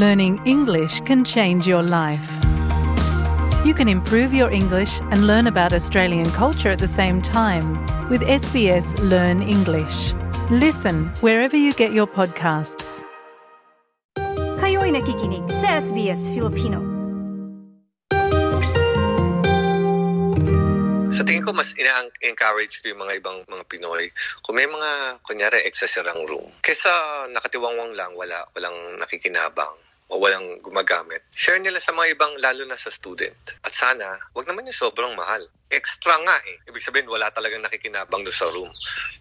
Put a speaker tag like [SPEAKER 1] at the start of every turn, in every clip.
[SPEAKER 1] learning English can change your life. You can improve your English and learn about Australian culture at the same time with SBS Learn English. Listen wherever you get your podcasts.
[SPEAKER 2] Kayo'y nakikinig sa SBS Filipino.
[SPEAKER 3] Sa tingin ko, mas ina-encourage ko yung mga ibang mga Pinoy. Kung may mga, kunyari, eksasirang room, kesa nakatiwangwang lang, wala, walang nakikinabang o walang gumagamit, share nila sa mga ibang, lalo na sa student. At sana, wag naman yung sobrang mahal. Extra nga eh. Ibig sabihin, wala talagang nakikinabang doon sa room.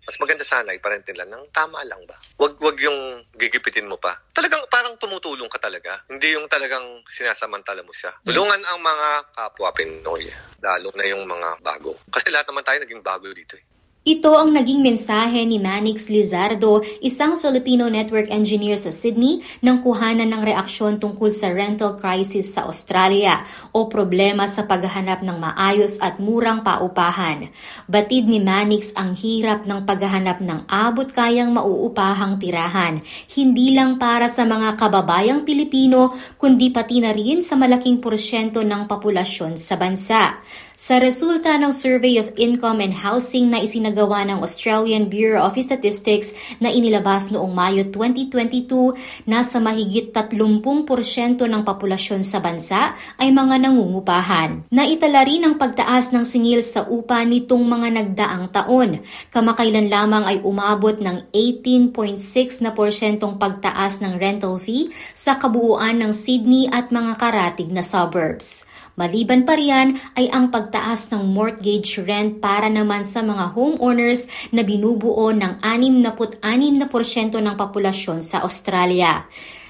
[SPEAKER 3] Mas maganda sana, iparentin lang ng tama lang ba? Wag, wag yung gigipitin mo pa. Talagang parang tumutulong ka talaga. Hindi yung talagang sinasamantala mo siya. Tulungan ang mga kapwa Pinoy. Lalo na yung mga bago. Kasi lahat naman tayo naging bago dito eh.
[SPEAKER 4] Ito ang naging mensahe ni Manix Lizardo, isang Filipino network engineer sa Sydney, nang kuhanan ng reaksyon tungkol sa rental crisis sa Australia o problema sa paghahanap ng maayos at murang paupahan. Batid ni Manix ang hirap ng paghahanap ng abot kayang mauupahang tirahan, hindi lang para sa mga kababayang Pilipino, kundi pati na rin sa malaking porsyento ng populasyon sa bansa. Sa resulta ng Survey of Income and Housing na isinagawa ng Australian Bureau of Statistics na inilabas noong Mayo 2022, nasa mahigit 30% ng populasyon sa bansa ay mga nangungupahan. Naitala rin ang pagtaas ng singil sa upa nitong mga nagdaang taon. Kamakailan lamang ay umabot ng 18.6 na porsyentong pagtaas ng rental fee sa kabuuan ng Sydney at mga karatig na suburbs. Maliban pa riyan ay ang pagtaas ng mortgage rent para naman sa mga homeowners na binubuo ng 66% ng populasyon sa Australia.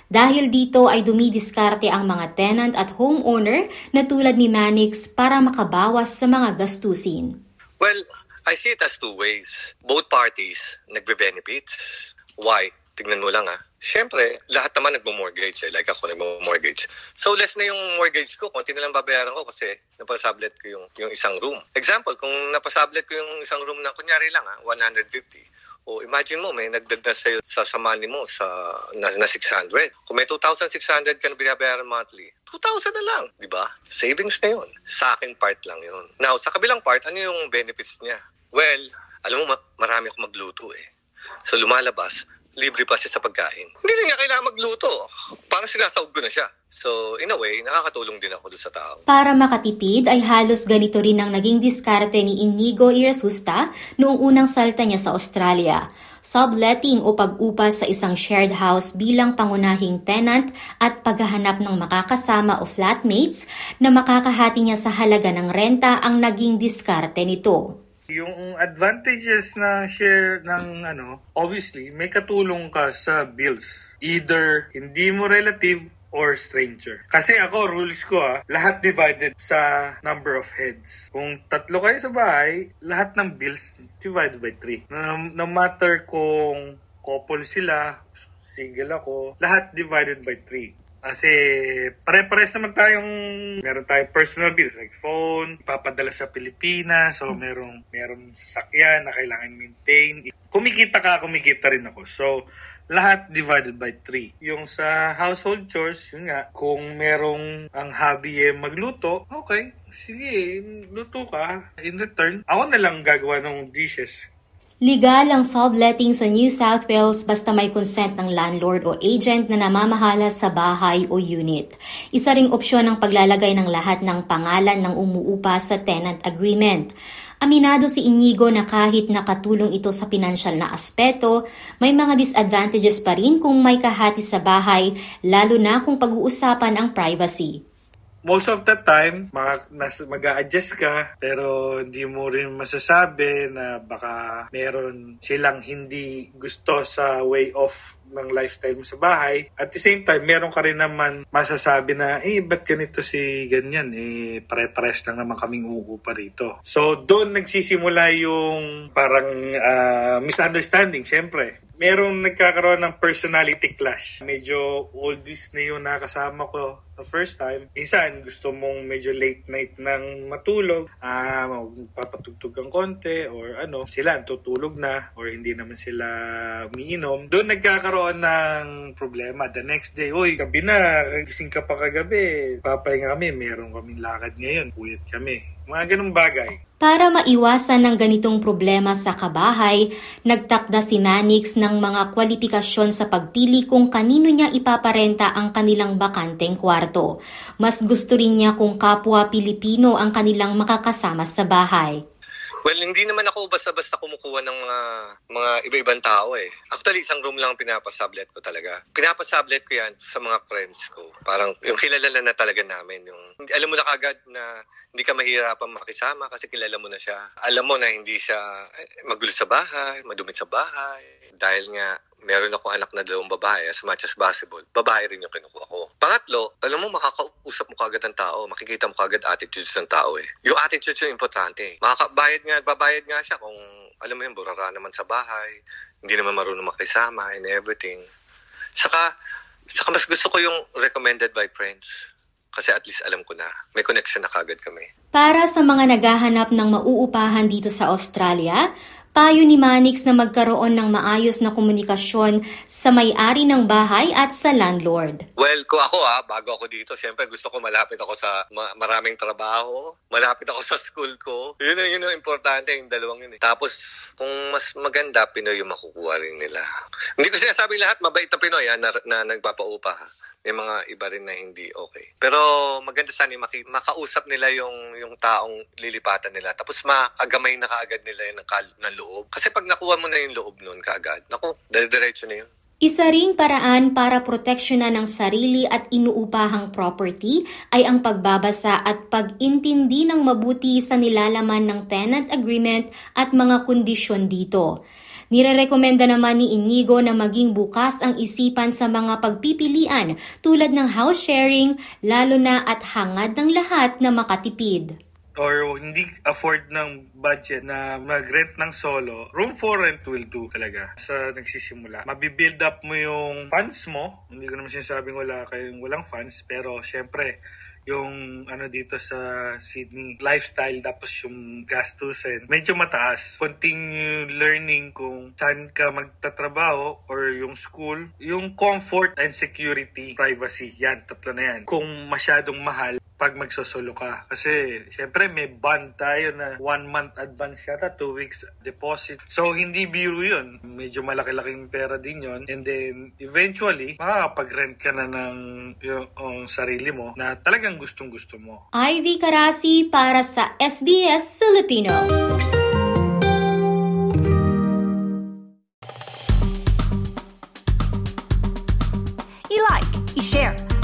[SPEAKER 4] Dahil dito ay dumidiskarte ang mga tenant at homeowner na tulad ni Manix para makabawas sa mga gastusin.
[SPEAKER 3] Well, I see it as two ways. Both parties nagbe-benefit. Why? Tignan mo lang ah. Siyempre, lahat naman nagmo-mortgage eh. Like ako nagmo-mortgage. So less na yung mortgage ko, konti na lang babayaran ko kasi napasablet ko yung, yung isang room. Example, kung napasablet ko yung isang room na kunyari lang ah, 150. O imagine mo, may nagdag na sa'yo sa, sa money mo sa, na, na 600. Kung may 2,600 ka na binabayaran monthly, 2,000 na lang, di ba? Savings na yun. Sa akin part lang yun. Now, sa kabilang part, ano yung benefits niya? Well, alam mo, ma- marami akong magluto eh. So lumalabas, libre pa siya sa pagkain. Hindi na niya kailangan magluto. Parang sinasahog ko na siya. So, in a way, nakakatulong din ako doon sa tao.
[SPEAKER 4] Para makatipid ay halos ganito rin ang naging diskarte ni Inigo Irasusta noong unang salta niya sa Australia. Subletting o pag-upa sa isang shared house bilang pangunahing tenant at paghahanap ng makakasama o flatmates na makakahati niya sa halaga ng renta ang naging diskarte nito.
[SPEAKER 5] Yung advantages na share ng ano, obviously, may katulong ka sa bills. Either hindi mo relative or stranger. Kasi ako, rules ko ah, lahat divided sa number of heads. Kung tatlo kayo sa bahay, lahat ng bills divided by three. No, no matter kung couple sila, single ako, lahat divided by three. Kasi pare-pares naman tayong meron tayong personal bills like phone, papadala sa Pilipinas, so merong merong sasakyan na kailangan maintain. Kumikita ka, kumikita rin ako. So lahat divided by 3. Yung sa household chores, yun nga, kung merong ang hobby eh magluto, okay, sige, luto ka. In return, ako na lang gagawa ng dishes
[SPEAKER 4] Legal ang subletting sa New South Wales basta may consent ng landlord o agent na namamahala sa bahay o unit. Isa ring opsyon ang paglalagay ng lahat ng pangalan ng umuupa sa tenant agreement. Aminado si Inigo na kahit nakatulong ito sa pinansyal na aspeto, may mga disadvantages pa rin kung may kahati sa bahay, lalo na kung pag-uusapan ang privacy
[SPEAKER 5] most of the time, mag-a-adjust ka, pero hindi mo rin masasabi na baka meron silang hindi gusto sa way of ng lifestyle mo sa bahay. At the same time, meron ka rin naman masasabi na, eh, ba't ganito si ganyan? Eh, pare-pares lang naman kaming uupa rito. So, doon nagsisimula yung parang uh, misunderstanding, syempre merong nagkakaroon ng personality clash. Medyo oldies na yung nakasama ko the first time. Minsan, gusto mong medyo late night nang matulog, ah, papatugtog kang konti, or ano, sila tutulog na, or hindi naman sila umiinom. Doon nagkakaroon ng problema. The next day, uy, gabi na, gising ka pa kagabi, papahinga kami, meron kaming lakad ngayon, puyat kami. Mga ganung bagay.
[SPEAKER 4] Para maiwasan ng ganitong problema sa kabahay, nagtakda si Manix ng mga kwalifikasyon sa pagpili kung kanino niya ipaparenta ang kanilang bakanteng kwarto. Mas gusto rin niya kung kapwa Pilipino ang kanilang makakasama sa bahay.
[SPEAKER 3] Well, hindi naman ako basta-basta kumukuha ng mga, mga iba-ibang tao eh. Actually, isang room lang ang pinapasublet ko talaga. Pinapasublet ko yan sa mga friends ko. Parang yung kilala na talaga namin. Yung, alam mo na kagad na hindi ka mahirapan makisama kasi kilala mo na siya. Alam mo na hindi siya eh, magulo sa bahay, madumit sa bahay. Dahil nga meron ako anak na dalawang babae as much as possible, babae rin yung kinukuha ko. Pangatlo, alam mo, makakausap mo kagad ng tao, makikita mo kagad attitudes ng tao eh. Yung attitudes yung importante. Makakabayad nga, babayad nga siya kung, alam mo yun, burara naman sa bahay, hindi naman marunong makisama and everything. Saka, saka mas gusto ko yung recommended by friends. Kasi at least alam ko na, may connection na kagad kami.
[SPEAKER 4] Para sa mga naghahanap ng mauupahan dito sa Australia, Payo ni Manix na magkaroon ng maayos na komunikasyon sa may-ari ng bahay at sa landlord.
[SPEAKER 3] Well, ko ako ah, bago ako dito, siyempre gusto ko malapit ako sa ma- maraming trabaho, malapit ako sa school ko. Yun ang, yun ang importante, yung dalawang yun eh. Tapos, kung mas maganda, Pinoy yung makukuha rin nila. Hindi ko sinasabi lahat, mabait na Pinoy ah, na, na nagpapaupa. Ha. May mga iba rin na hindi okay. Pero maganda sana yung maki- makausap nila yung, yung taong lilipatan nila. Tapos makagamay na kaagad nila yung ng, ng loob. Kasi pag nakuha mo na yung loob nun kaagad, naku, diretso na yun.
[SPEAKER 4] Isa ring paraan para proteksyonan ng sarili at inuupahang property ay ang pagbabasa at pag-intindi ng mabuti sa nilalaman ng tenant agreement at mga kondisyon dito. Nirerekomenda naman ni Inigo na maging bukas ang isipan sa mga pagpipilian tulad ng house sharing, lalo na at hangad ng lahat na makatipid
[SPEAKER 5] or hindi afford ng budget na mag-rent ng solo, room for rent will do talaga sa nagsisimula. Mabibuild up mo yung funds mo. Hindi ko naman sinasabing wala kayong walang funds, pero syempre, yung ano dito sa Sydney lifestyle tapos yung gastusin medyo mataas continue learning kung saan ka magtatrabaho or yung school yung comfort and security privacy yan tatlo na yan kung masyadong mahal pag magsosolo ka. Kasi, syempre, may bond tayo na one month advance yata, two weeks deposit. So, hindi biro yun. Medyo malaki-laking pera din yun. And then, eventually, makakapag-rent ka na ng yung, yung sarili mo na talagang gustong-gusto mo.
[SPEAKER 4] Ivy Karasi para sa SBS Filipino.